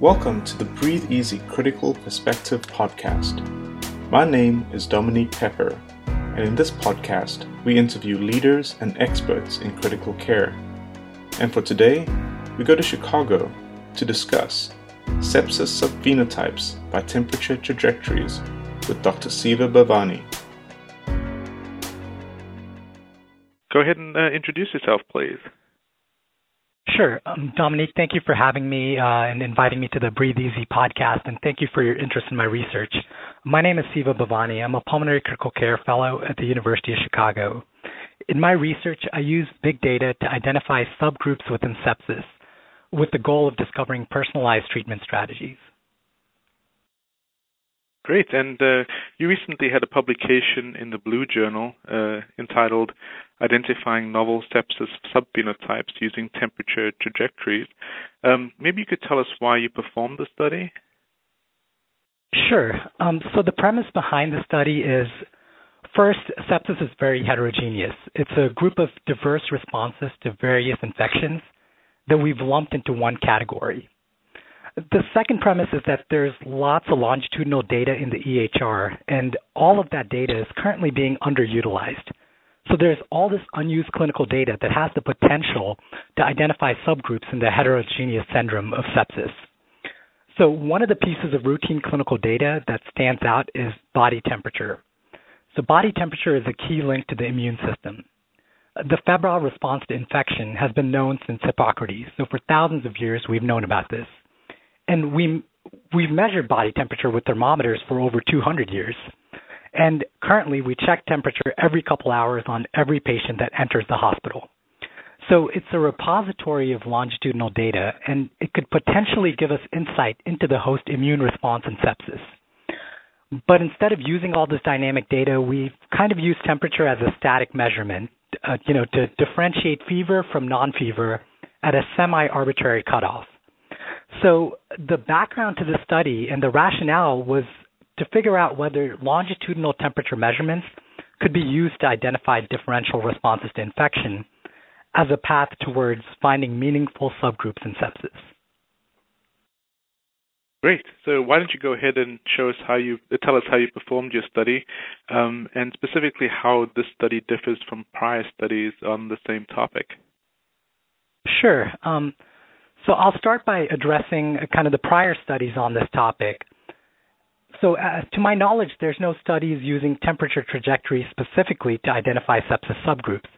Welcome to the Breathe Easy Critical Perspective podcast. My name is Dominique Pepper, and in this podcast, we interview leaders and experts in critical care. And for today, we go to Chicago to discuss sepsis subphenotypes by temperature trajectories with Dr. Siva Bhavani. Go ahead and uh, introduce yourself, please. Sure. Um, Dominique, thank you for having me uh, and inviting me to the Breathe Easy podcast, and thank you for your interest in my research. My name is Siva Bhavani. I'm a pulmonary critical care fellow at the University of Chicago. In my research, I use big data to identify subgroups within sepsis with the goal of discovering personalized treatment strategies. Great. And uh, you recently had a publication in the Blue Journal uh, entitled Identifying Novel Sepsis Subphenotypes Using Temperature Trajectories. Um, maybe you could tell us why you performed the study? Sure. Um, so, the premise behind the study is first, sepsis is very heterogeneous. It's a group of diverse responses to various infections that we've lumped into one category. The second premise is that there's lots of longitudinal data in the EHR, and all of that data is currently being underutilized. So there's all this unused clinical data that has the potential to identify subgroups in the heterogeneous syndrome of sepsis. So one of the pieces of routine clinical data that stands out is body temperature. So body temperature is a key link to the immune system. The febrile response to infection has been known since Hippocrates. So for thousands of years, we've known about this and we we've measured body temperature with thermometers for over 200 years. And currently, we check temperature every couple hours on every patient that enters the hospital. So it's a repository of longitudinal data, and it could potentially give us insight into the host immune response in sepsis. But instead of using all this dynamic data, we've kind of used temperature as a static measurement, uh, you know, to differentiate fever from non-fever at a semi-arbitrary cutoff. So the background to the study and the rationale was to figure out whether longitudinal temperature measurements could be used to identify differential responses to infection as a path towards finding meaningful subgroups in sepsis. Great. So why don't you go ahead and show us how you tell us how you performed your study, um, and specifically how this study differs from prior studies on the same topic. Sure. Um, so I'll start by addressing kind of the prior studies on this topic. So, uh, to my knowledge, there's no studies using temperature trajectory specifically to identify sepsis subgroups.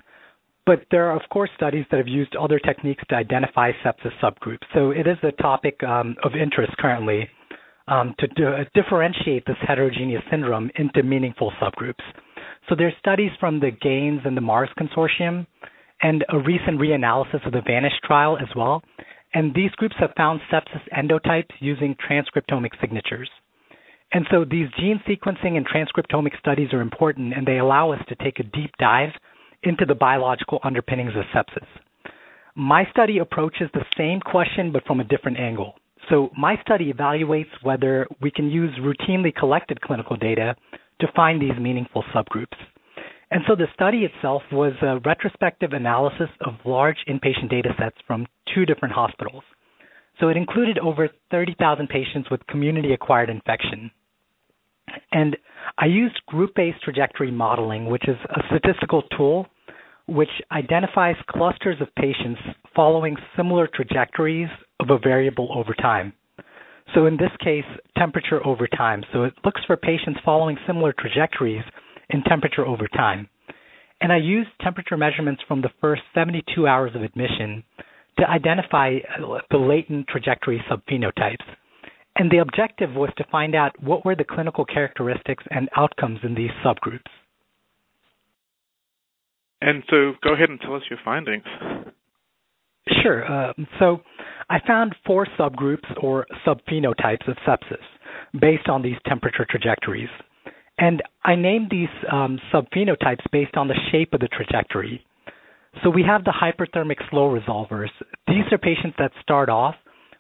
But there are, of course, studies that have used other techniques to identify sepsis subgroups. So it is a topic um, of interest currently um, to d- differentiate this heterogeneous syndrome into meaningful subgroups. So there's studies from the GAINS and the MARS consortium, and a recent reanalysis of the VANISH trial as well. And these groups have found sepsis endotypes using transcriptomic signatures. And so these gene sequencing and transcriptomic studies are important and they allow us to take a deep dive into the biological underpinnings of sepsis. My study approaches the same question but from a different angle. So my study evaluates whether we can use routinely collected clinical data to find these meaningful subgroups. And so the study itself was a retrospective analysis of large inpatient data sets from two different hospitals. So it included over 30,000 patients with community acquired infection. And I used group based trajectory modeling, which is a statistical tool which identifies clusters of patients following similar trajectories of a variable over time. So in this case, temperature over time. So it looks for patients following similar trajectories in temperature over time. And I used temperature measurements from the first 72 hours of admission to identify the latent trajectory subphenotypes. And the objective was to find out what were the clinical characteristics and outcomes in these subgroups. And so go ahead and tell us your findings. Sure. Uh, so I found four subgroups or subphenotypes of sepsis based on these temperature trajectories. And I named these um, subphenotypes based on the shape of the trajectory. So we have the hyperthermic slow resolvers. These are patients that start off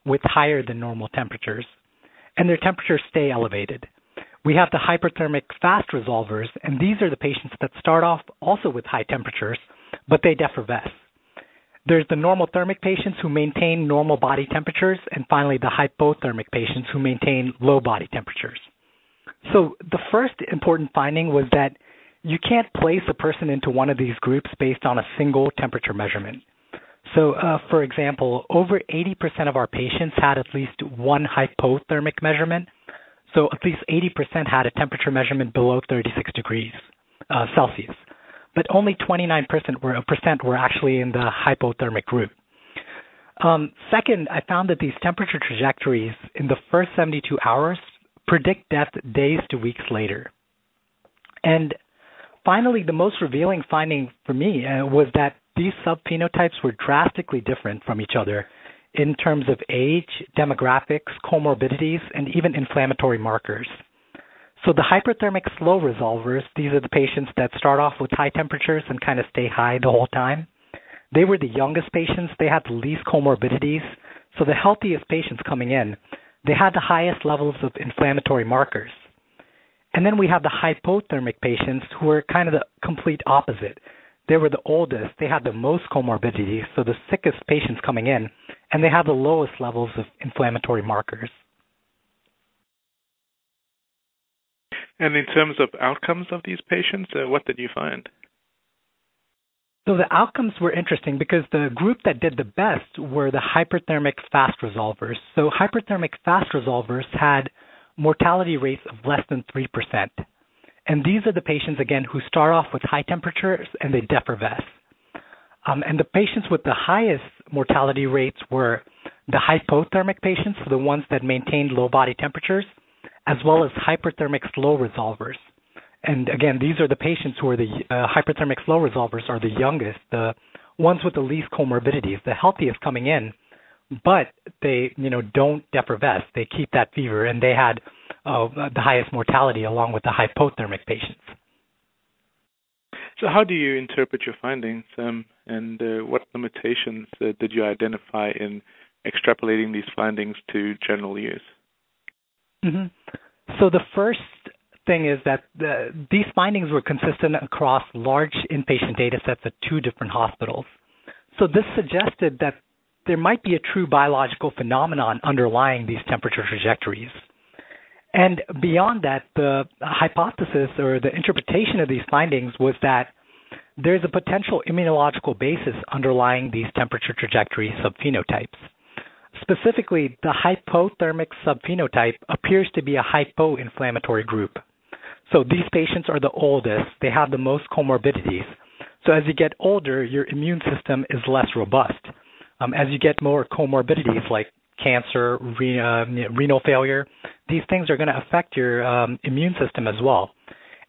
with higher than normal temperatures, and their temperatures stay elevated. We have the hyperthermic fast resolvers, and these are the patients that start off also with high temperatures, but they defervesce. There's the normothermic patients who maintain normal body temperatures, and finally the hypothermic patients who maintain low body temperatures. So the first important finding was that you can't place a person into one of these groups based on a single temperature measurement. So, uh, for example, over 80% of our patients had at least one hypothermic measurement. So, at least 80% had a temperature measurement below 36 degrees uh, Celsius but only 29% were a percent were actually in the hypothermic group. Um, second, I found that these temperature trajectories in the first 72 hours predict death days to weeks later. And finally, the most revealing finding for me uh, was that these subphenotypes were drastically different from each other in terms of age, demographics, comorbidities, and even inflammatory markers. So the hyperthermic slow resolvers, these are the patients that start off with high temperatures and kind of stay high the whole time. They were the youngest patients. They had the least comorbidities. So the healthiest patients coming in, they had the highest levels of inflammatory markers. And then we have the hypothermic patients who were kind of the complete opposite. They were the oldest, they had the most comorbidities, so the sickest patients coming in, and they had the lowest levels of inflammatory markers. And in terms of outcomes of these patients, uh, what did you find? So the outcomes were interesting because the group that did the best were the hyperthermic fast resolvers. So hyperthermic fast resolvers had mortality rates of less than 3%. And these are the patients, again, who start off with high temperatures and they defervesce. Um, and the patients with the highest mortality rates were the hypothermic patients, so the ones that maintained low body temperatures, as well as hyperthermic slow resolvers. And again, these are the patients who are the uh, hyperthermic slow resolvers are the youngest, the ones with the least comorbidities, the healthiest coming in, but they you know don't defervesce. They keep that fever, and they had uh, the highest mortality along with the hypothermic patients. So, how do you interpret your findings, um, and uh, what limitations uh, did you identify in extrapolating these findings to general use? Mm-hmm. So the first thing is that the, these findings were consistent across large inpatient data sets at two different hospitals. So this suggested that there might be a true biological phenomenon underlying these temperature trajectories. And beyond that, the hypothesis or the interpretation of these findings was that there's a potential immunological basis underlying these temperature trajectory subphenotypes. Specifically, the hypothermic subphenotype appears to be a hypoinflammatory group. So these patients are the oldest, they have the most comorbidities. So as you get older, your immune system is less robust. Um, as you get more comorbidities like cancer, uh, renal failure, these things are going to affect your um, immune system as well.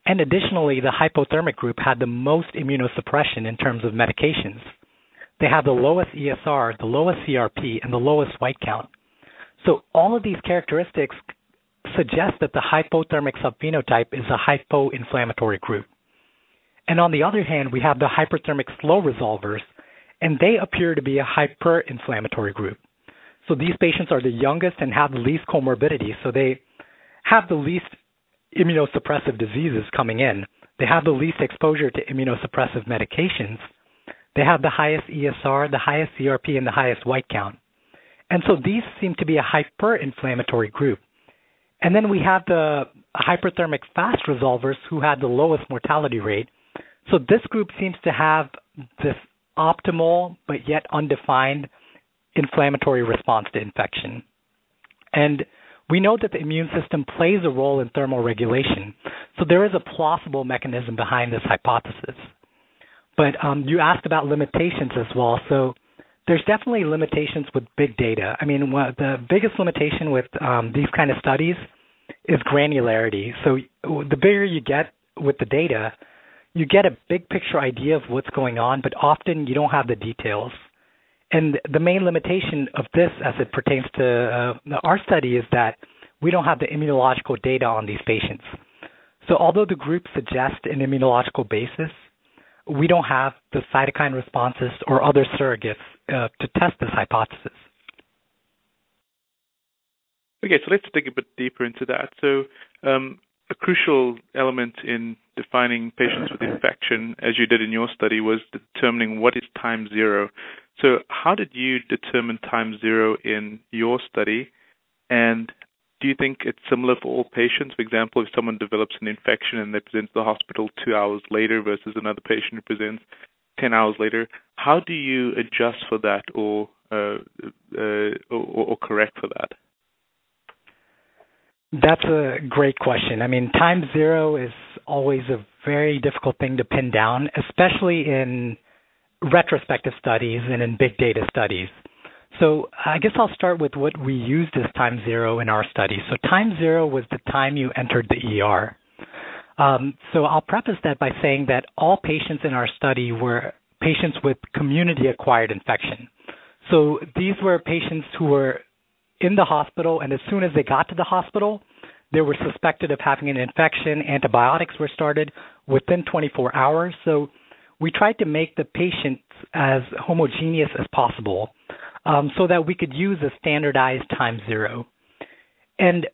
And additionally, the hypothermic group had the most immunosuppression in terms of medications. They have the lowest ESR, the lowest CRP, and the lowest white count. So all of these characteristics suggest that the hypothermic subphenotype is a hypoinflammatory group. And on the other hand, we have the hyperthermic slow resolvers, and they appear to be a hyperinflammatory group. So these patients are the youngest and have the least comorbidity, so they have the least immunosuppressive diseases coming in. They have the least exposure to immunosuppressive medications, they have the highest ESR, the highest CRP, and the highest white count. And so these seem to be a hyperinflammatory group. And then we have the hyperthermic fast resolvers who had the lowest mortality rate. So this group seems to have this optimal but yet undefined inflammatory response to infection. And we know that the immune system plays a role in thermal regulation. So there is a plausible mechanism behind this hypothesis. But um, you asked about limitations as well. So there's definitely limitations with big data. I mean, the biggest limitation with um, these kind of studies is granularity. So the bigger you get with the data, you get a big picture idea of what's going on, but often you don't have the details. And the main limitation of this, as it pertains to uh, our study, is that we don't have the immunological data on these patients. So although the group suggests an immunological basis, we don't have the cytokine responses or other surrogates uh, to test this hypothesis. Okay, so let's dig a bit deeper into that. So, um, a crucial element in defining patients with infection, as you did in your study, was determining what is time zero. So, how did you determine time zero in your study? And do you think it's similar for all patients? For example, if someone develops an infection and they present to the hospital two hours later versus another patient who presents 10 hours later, how do you adjust for that or, uh, uh, or, or correct for that? That's a great question. I mean, time zero is always a very difficult thing to pin down, especially in retrospective studies and in big data studies. So I guess I'll start with what we used as time zero in our study. So time zero was the time you entered the ER. Um, so I'll preface that by saying that all patients in our study were patients with community acquired infection. So these were patients who were in the hospital, and as soon as they got to the hospital, they were suspected of having an infection. Antibiotics were started within 24 hours. So we tried to make the patients as homogeneous as possible um, so that we could use a standardized time zero. And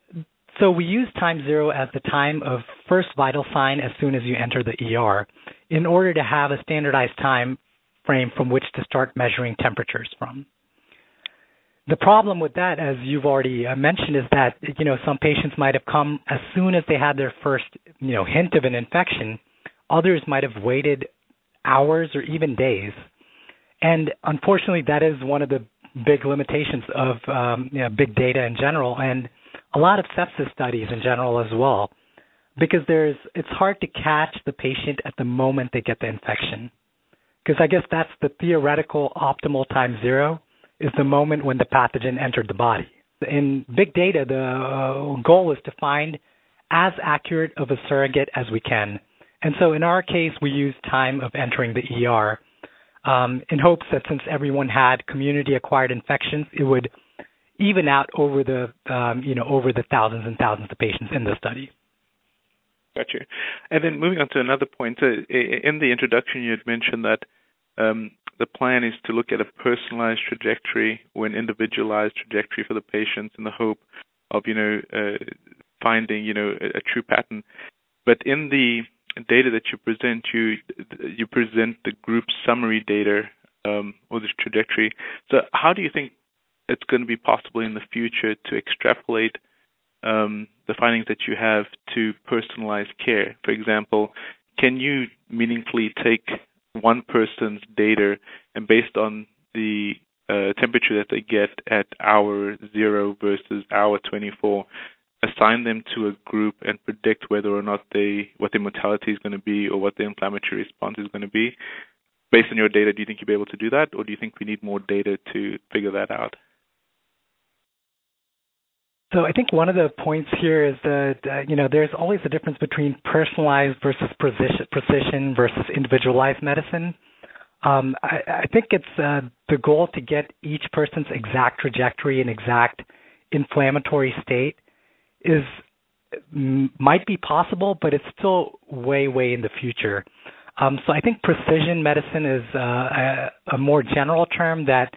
so we use time zero as the time of first vital sign as soon as you enter the ER in order to have a standardized time frame from which to start measuring temperatures from. The problem with that, as you've already uh, mentioned, is that you know some patients might have come as soon as they had their first you know hint of an infection. Others might have waited hours or even days, and unfortunately, that is one of the big limitations of um, you know, big data in general, and a lot of sepsis studies in general as well, because there's it's hard to catch the patient at the moment they get the infection, because I guess that's the theoretical optimal time zero is the moment when the pathogen entered the body. In big data, the uh, goal is to find as accurate of a surrogate as we can. And so in our case, we use time of entering the ER um, in hopes that since everyone had community acquired infections, it would even out over the um, you know over the thousands and thousands of patients in the study. Gotcha. And then moving on to another point, uh, in the introduction, you had mentioned that um, the plan is to look at a personalized trajectory or an individualized trajectory for the patients in the hope of you know uh, finding you know a, a true pattern. But in the data that you present, you you present the group summary data um, or this trajectory. So, how do you think it's going to be possible in the future to extrapolate um, the findings that you have to personalized care? For example, can you meaningfully take one person's data and based on the uh, temperature that they get at hour zero versus hour 24, assign them to a group and predict whether or not they what their mortality is going to be or what the inflammatory response is going to be. Based on your data, do you think you'll be able to do that, or do you think we need more data to figure that out? So I think one of the points here is that uh, you know there's always a difference between personalized versus precision, versus individualized medicine. Um, I, I, think it's uh, the goal to get each person's exact trajectory and exact inflammatory state is might be possible, but it's still way way in the future. Um, so I think precision medicine is uh, a, a more general term that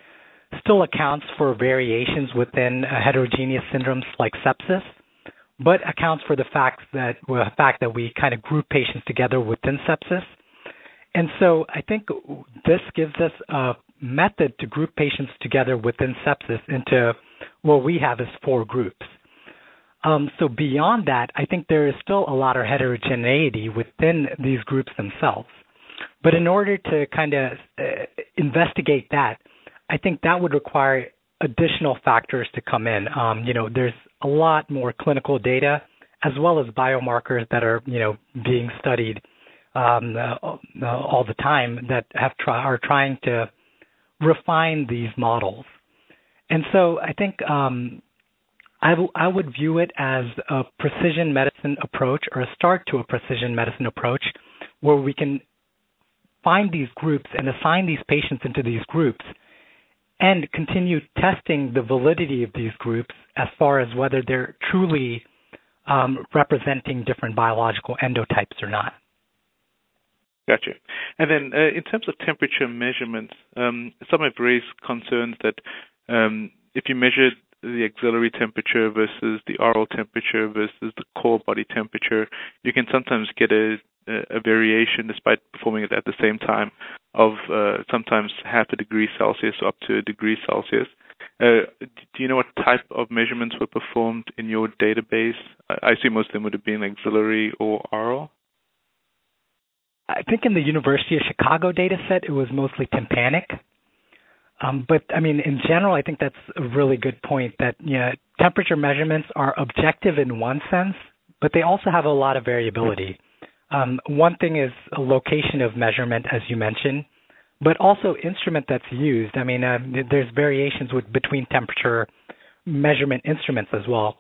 still accounts for variations within uh, heterogeneous syndromes like sepsis, but accounts for the fact that well, the fact that we kind of group patients together within sepsis. And so I think this gives us a method to group patients together within sepsis into what we have as four groups. Um, so beyond that, I think there is still a lot of heterogeneity within these groups themselves. But in order to kind of uh, investigate that, I think that would require additional factors to come in. Um, you know, there's a lot more clinical data as well as biomarkers that are, you know, being studied um, uh, uh, all the time that have try- are trying to refine these models. And so I think um, I, w- I would view it as a precision medicine approach or a start to a precision medicine approach where we can find these groups and assign these patients into these groups and continue testing the validity of these groups as far as whether they're truly um, representing different biological endotypes or not. Gotcha. And then, uh, in terms of temperature measurements, um, some have raised concerns that um, if you measured the axillary temperature versus the oral temperature versus the core body temperature, you can sometimes get a, a variation despite performing it at the same time of uh, sometimes half a degree Celsius up to a degree Celsius. Uh, do you know what type of measurements were performed in your database? I assume most of them would have been axillary or oral. I think in the University of Chicago data set, it was mostly tympanic. Um, but I mean, in general, I think that's a really good point. That temperature measurements are objective in one sense, but they also have a lot of variability. Um, one thing is location of measurement, as you mentioned, but also instrument that's used. I mean, uh, there's variations with between temperature measurement instruments as well.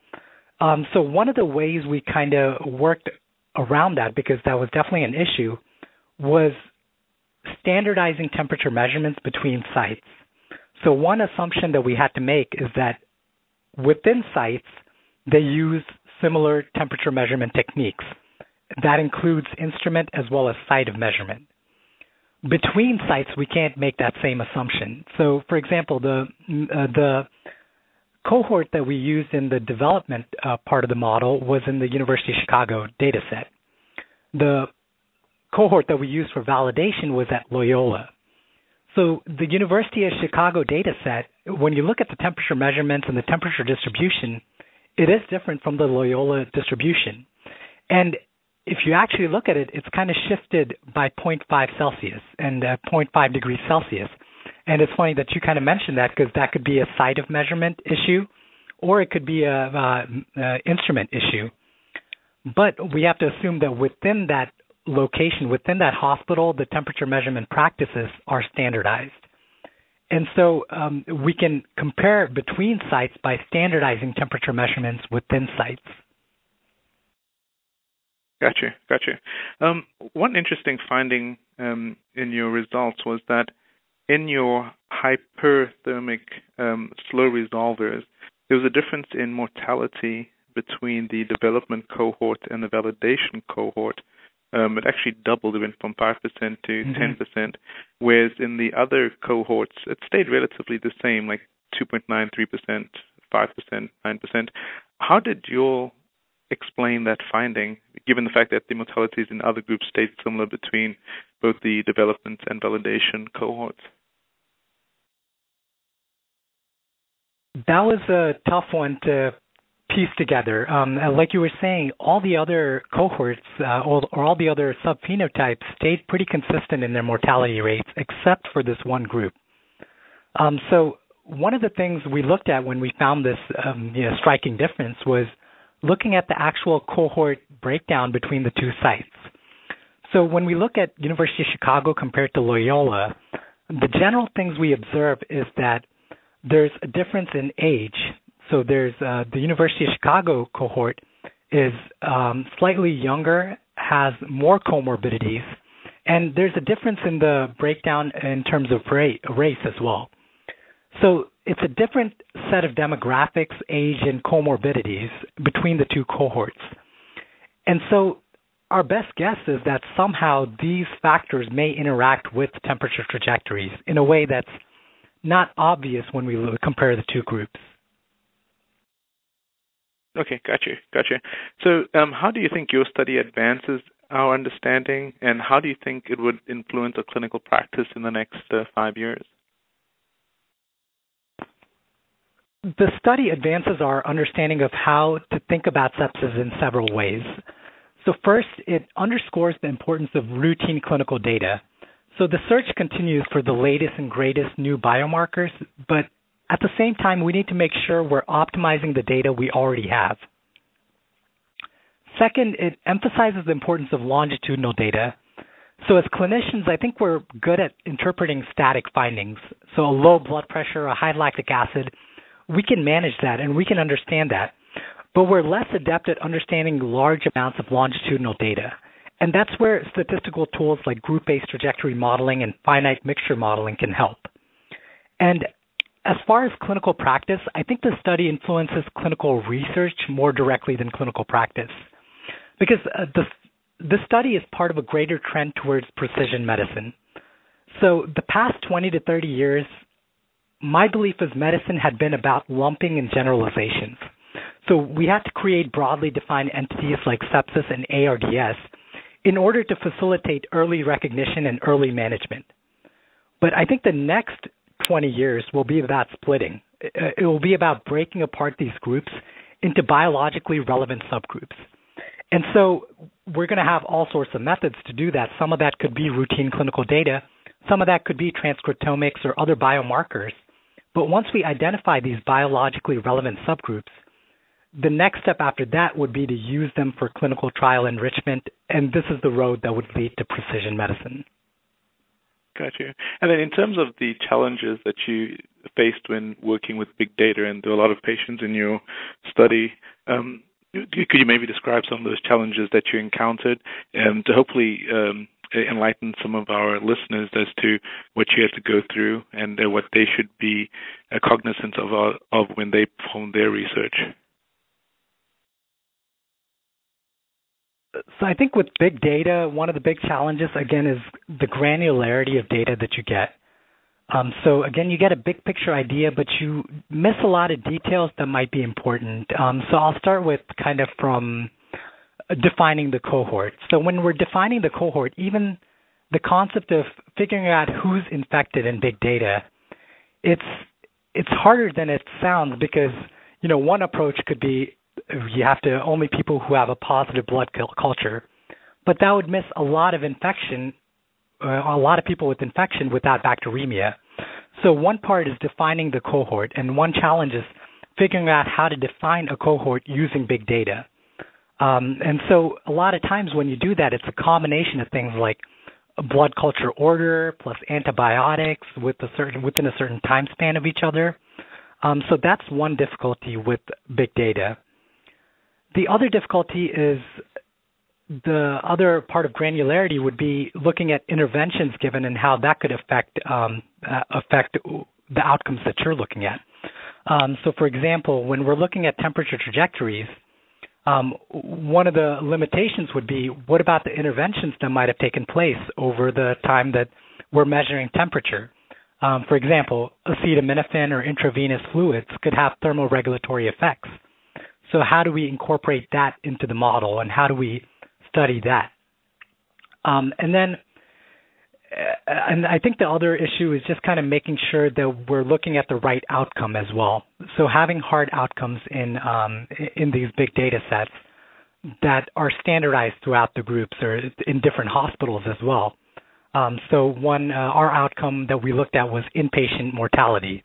Um, so one of the ways we kind of worked around that, because that was definitely an issue, was standardizing temperature measurements between sites. So one assumption that we had to make is that within sites, they use similar temperature measurement techniques. That includes instrument as well as site of measurement. Between sites, we can't make that same assumption. So, for example, the uh, the cohort that we used in the development uh, part of the model was in the University of Chicago data set. The cohort that we used for validation was at Loyola. So the University of Chicago data set, when you look at the temperature measurements and the temperature distribution, it is different from the Loyola distribution. And if you actually look at it, it's kind of shifted by 0.5 Celsius and uh, 0.5 degrees Celsius. And it's funny that you kind of mentioned that because that could be a site of measurement issue, or it could be a, a, a instrument issue. But we have to assume that within that location, within that hospital, the temperature measurement practices are standardized. And so um, we can compare between sites by standardizing temperature measurements within sites. Gotcha, gotcha. Um, one interesting finding um, in your results was that in your hyperthermic um, slow resolvers, there was a difference in mortality between the development cohort and the validation cohort um, it actually doubled. It went from 5% to mm-hmm. 10%, whereas in the other cohorts, it stayed relatively the same, like 2.9, 3%, 5%, 9%. How did you explain that finding, given the fact that the mortalities in other groups stayed similar between both the development and validation cohorts? That was a tough one to piece together. Um, like you were saying, all the other cohorts uh, or, all the other subphenotypes stayed pretty consistent in their mortality rates, except for this one group. Um, so one of the things we looked at when we found this um, you know, striking difference was looking at the actual cohort breakdown between the two sites. So when we look at University of Chicago compared to Loyola, the general things we observe is that there's a difference in age so there's uh, the University of Chicago cohort is um, slightly younger, has more comorbidities, and there's a difference in the breakdown in terms of race as well. So it's a different set of demographics, age, and comorbidities between the two cohorts. And so our best guess is that somehow these factors may interact with temperature trajectories in a way that's not obvious when we compare the two groups. Okay, gotcha, gotcha. So, um, how do you think your study advances our understanding, and how do you think it would influence our clinical practice in the next uh, five years? The study advances our understanding of how to think about sepsis in several ways. So, first, it underscores the importance of routine clinical data. So, the search continues for the latest and greatest new biomarkers, but at the same time, we need to make sure we're optimizing the data we already have. Second, it emphasizes the importance of longitudinal data. So as clinicians, I think we're good at interpreting static findings. So a low blood pressure, a high lactic acid, we can manage that and we can understand that. But we're less adept at understanding large amounts of longitudinal data. And that's where statistical tools like group-based trajectory modeling and finite mixture modeling can help. And as far as clinical practice, I think the study influences clinical research more directly than clinical practice. Because uh, the, the study is part of a greater trend towards precision medicine. So, the past 20 to 30 years, my belief is medicine had been about lumping and generalizations. So we had to create broadly defined entities like sepsis and ARDS in order to facilitate early recognition and early management. But I think the next 20 years will be about splitting. Uh, it will be about breaking apart these groups into biologically relevant subgroups. And so we're going to have all sorts of methods to do that. Some of that could be routine clinical data, some of that could be transcriptomics or other biomarkers. But once we identify these biologically relevant subgroups, the next step after that would be to use them for clinical trial enrichment, and this is the road that would lead to precision medicine. Got you. And then in terms of the challenges that you faced when working with big data, and there a lot of patients in your study, um, could you maybe describe some of those challenges that you encountered and to hopefully um, enlighten some of our listeners as to what you had to go through and uh, what they should be uh, cognizant of, uh, of when they perform their research? So I think with big data, one of the big challenges again is the granularity of data that you get. Um, so again, you get a big picture idea, but you miss a lot of details that might be important. Um, so I'll start with kind of from defining the cohort. So when we're defining the cohort, even the concept of figuring out who's infected in big data, it's it's harder than it sounds because you know one approach could be you have to only people who have a positive blood culture, but that would miss a lot of infection, uh, a lot of people with infection without bacteremia. So one part is defining the cohort, and one challenge is figuring out how to define a cohort using big data. Um, and so a lot of times when you do that, it's a combination of things like blood culture order plus antibiotics with a certain within a certain time span of each other. Um, so that's one difficulty with big data. The other difficulty is the other part of granularity would be looking at interventions given and how that could affect um, uh, affect the outcomes that you're looking at. Um, so, for example, when we're looking at temperature trajectories, um, one of the limitations would be what about the interventions that might have taken place over the time that we're measuring temperature? Um, for example, acetaminophen or intravenous fluids could have thermoregulatory effects. So how do we incorporate that into the model, and how do we study that? Um, and then, uh, and I think the other issue is just kind of making sure that we're looking at the right outcome as well. So having hard outcomes in um, in these big data sets that are standardized throughout the groups or in different hospitals as well. Um, so one, uh, our outcome that we looked at was inpatient mortality.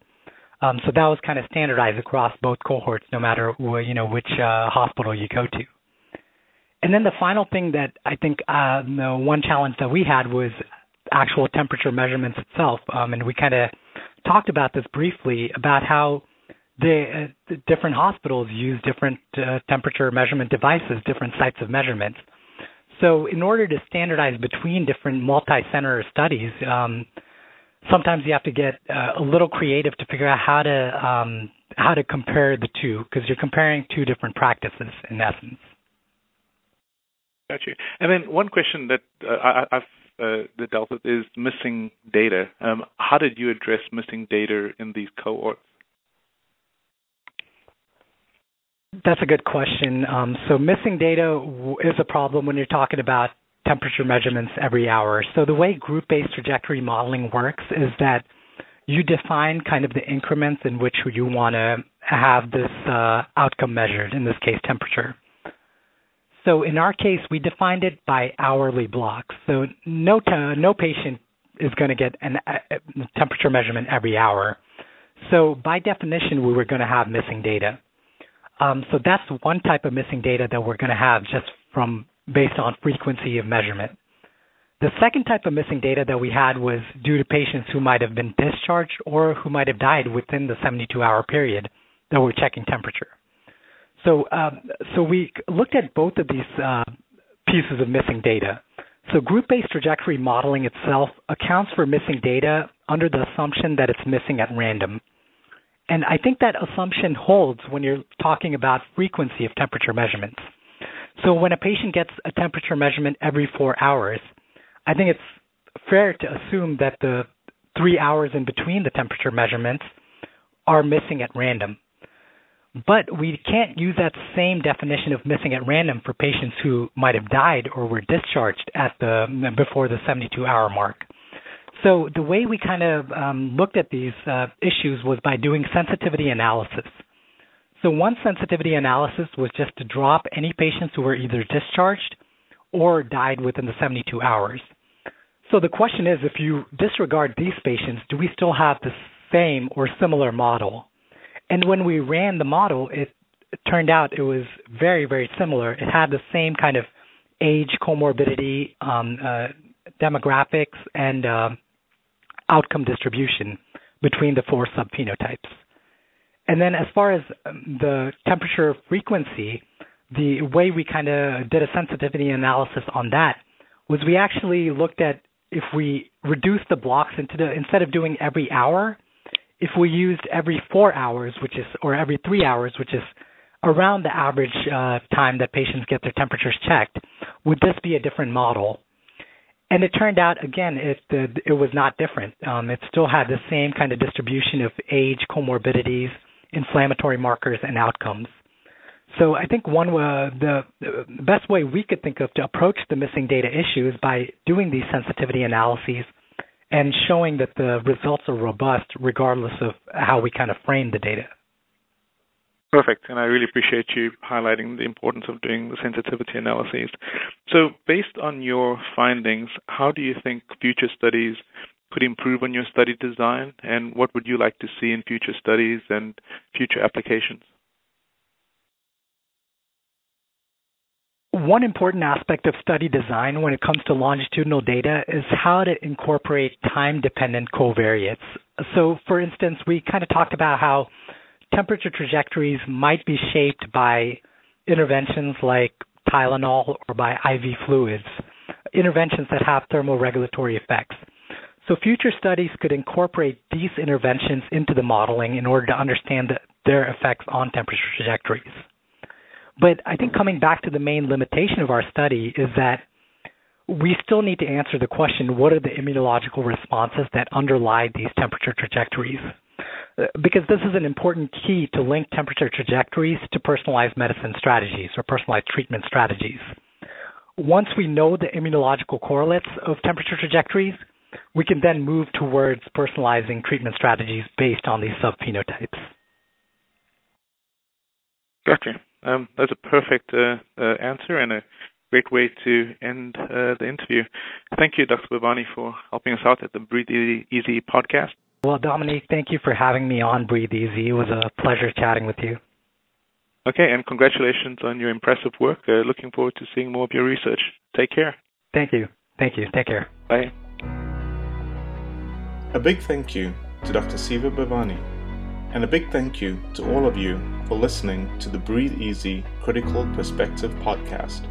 Um, so that was kind of standardized across both cohorts, no matter you know which uh, hospital you go to. And then the final thing that I think uh, the one challenge that we had was actual temperature measurements itself, um, and we kind of talked about this briefly about how the, uh, the different hospitals use different uh, temperature measurement devices, different sites of measurements. So in order to standardize between different multi-center studies, um, sometimes you have to get uh, a little creative to figure out how to um, how to compare the two because you're comparing two different practices in essence. Got you. And then one question that uh, I, have uh, dealt with is missing data. Um, how did you address missing data in these cohorts? That's a good question. Um, so missing data is a problem when you're talking about temperature measurements every hour. So the way group-based trajectory modeling works is that you define kind of the increments in which you want to have this uh, outcome measured, in this case, temperature. So in our case, we defined it by hourly blocks. So no, t- no patient is going to get a uh, temperature measurement every hour. So by definition, we were going to have missing data. Um, so that's one type of missing data that we're going to have just from based on frequency of measurement. The second type of missing data that we had was due to patients who might have been discharged or who might have died within the 72 hour period that we're checking temperature. So, um, so we looked at both of these uh, pieces of missing data. So, group based trajectory modeling itself accounts for missing data under the assumption that it's missing at random. And I think that assumption holds when you're talking about frequency of temperature measurements. So when a patient gets a temperature measurement every four hours, I think it's fair to assume that the three hours in between the temperature measurements are missing at random. But we can't use that same definition of missing at random for patients who might have died or were discharged at the before the 72-hour mark. So the way we kind of um, looked at these uh, issues was by doing sensitivity analysis. So one sensitivity analysis was just to drop any patients who were either discharged or died within the 72 hours. So the question is, if you disregard these patients, do we still have the same or similar model? And when we ran the model, it, turned out it was very, very similar. It had the same kind of age, comorbidity, um, uh, demographics, and uh, outcome distribution between the four subphenotypes. And then, as far as um, the temperature frequency, the way we kind of did a sensitivity analysis on that was we actually looked at if we reduce the blocks into the instead of doing every hour, if we used every four hours, which is or every three hours, which is around the average uh, time that patients get their temperatures checked, would this be a different model? And it turned out again it it was not different. Um, it still had the same kind of distribution of age, comorbidities, inflammatory markers, and outcomes. So I think one uh, the, the best way we could think of to approach the missing data issue is by doing these sensitivity analyses and showing that the results are robust regardless of how we kind of frame the data. Perfect. And I really appreciate you highlighting the importance of doing the sensitivity analyses. So, based on your findings, how do you think future studies could improve on your study design? And what would you like to see in future studies and future applications? One important aspect of study design when it comes to longitudinal data is how to incorporate time dependent covariates. So, for instance, we kind of talked about how temperature trajectories might be shaped by interventions like Tylenol or by IV fluids, interventions that have thermoregulatory effects. So future studies could incorporate these interventions into the modeling in order to understand the, their effects on temperature trajectories. But I think coming back to the main limitation of our study is that we still need to answer the question what are the immunological responses that underlie these temperature trajectories? Because this is an important key to link temperature trajectories to personalized medicine strategies or personalized treatment strategies. Once we know the immunological correlates of temperature trajectories, we can then move towards personalizing treatment strategies based on these subphenotypes. Gotcha. Um, that's a perfect uh, uh, answer and a great way to end uh, the interview. Thank you, Dr. Bhavani, for helping us out at the Breathe Easy podcast. Well, Dominique, thank you for having me on Breathe Easy. It was a pleasure chatting with you. Okay, and congratulations on your impressive work. Uh, looking forward to seeing more of your research. Take care. Thank you. Thank you. Take care. Bye. A big thank you to Dr. Siva Bhavani, and a big thank you to all of you for listening to the Breathe Easy Critical Perspective podcast.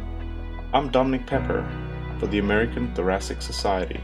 I'm Dominic Pepper for the American Thoracic Society.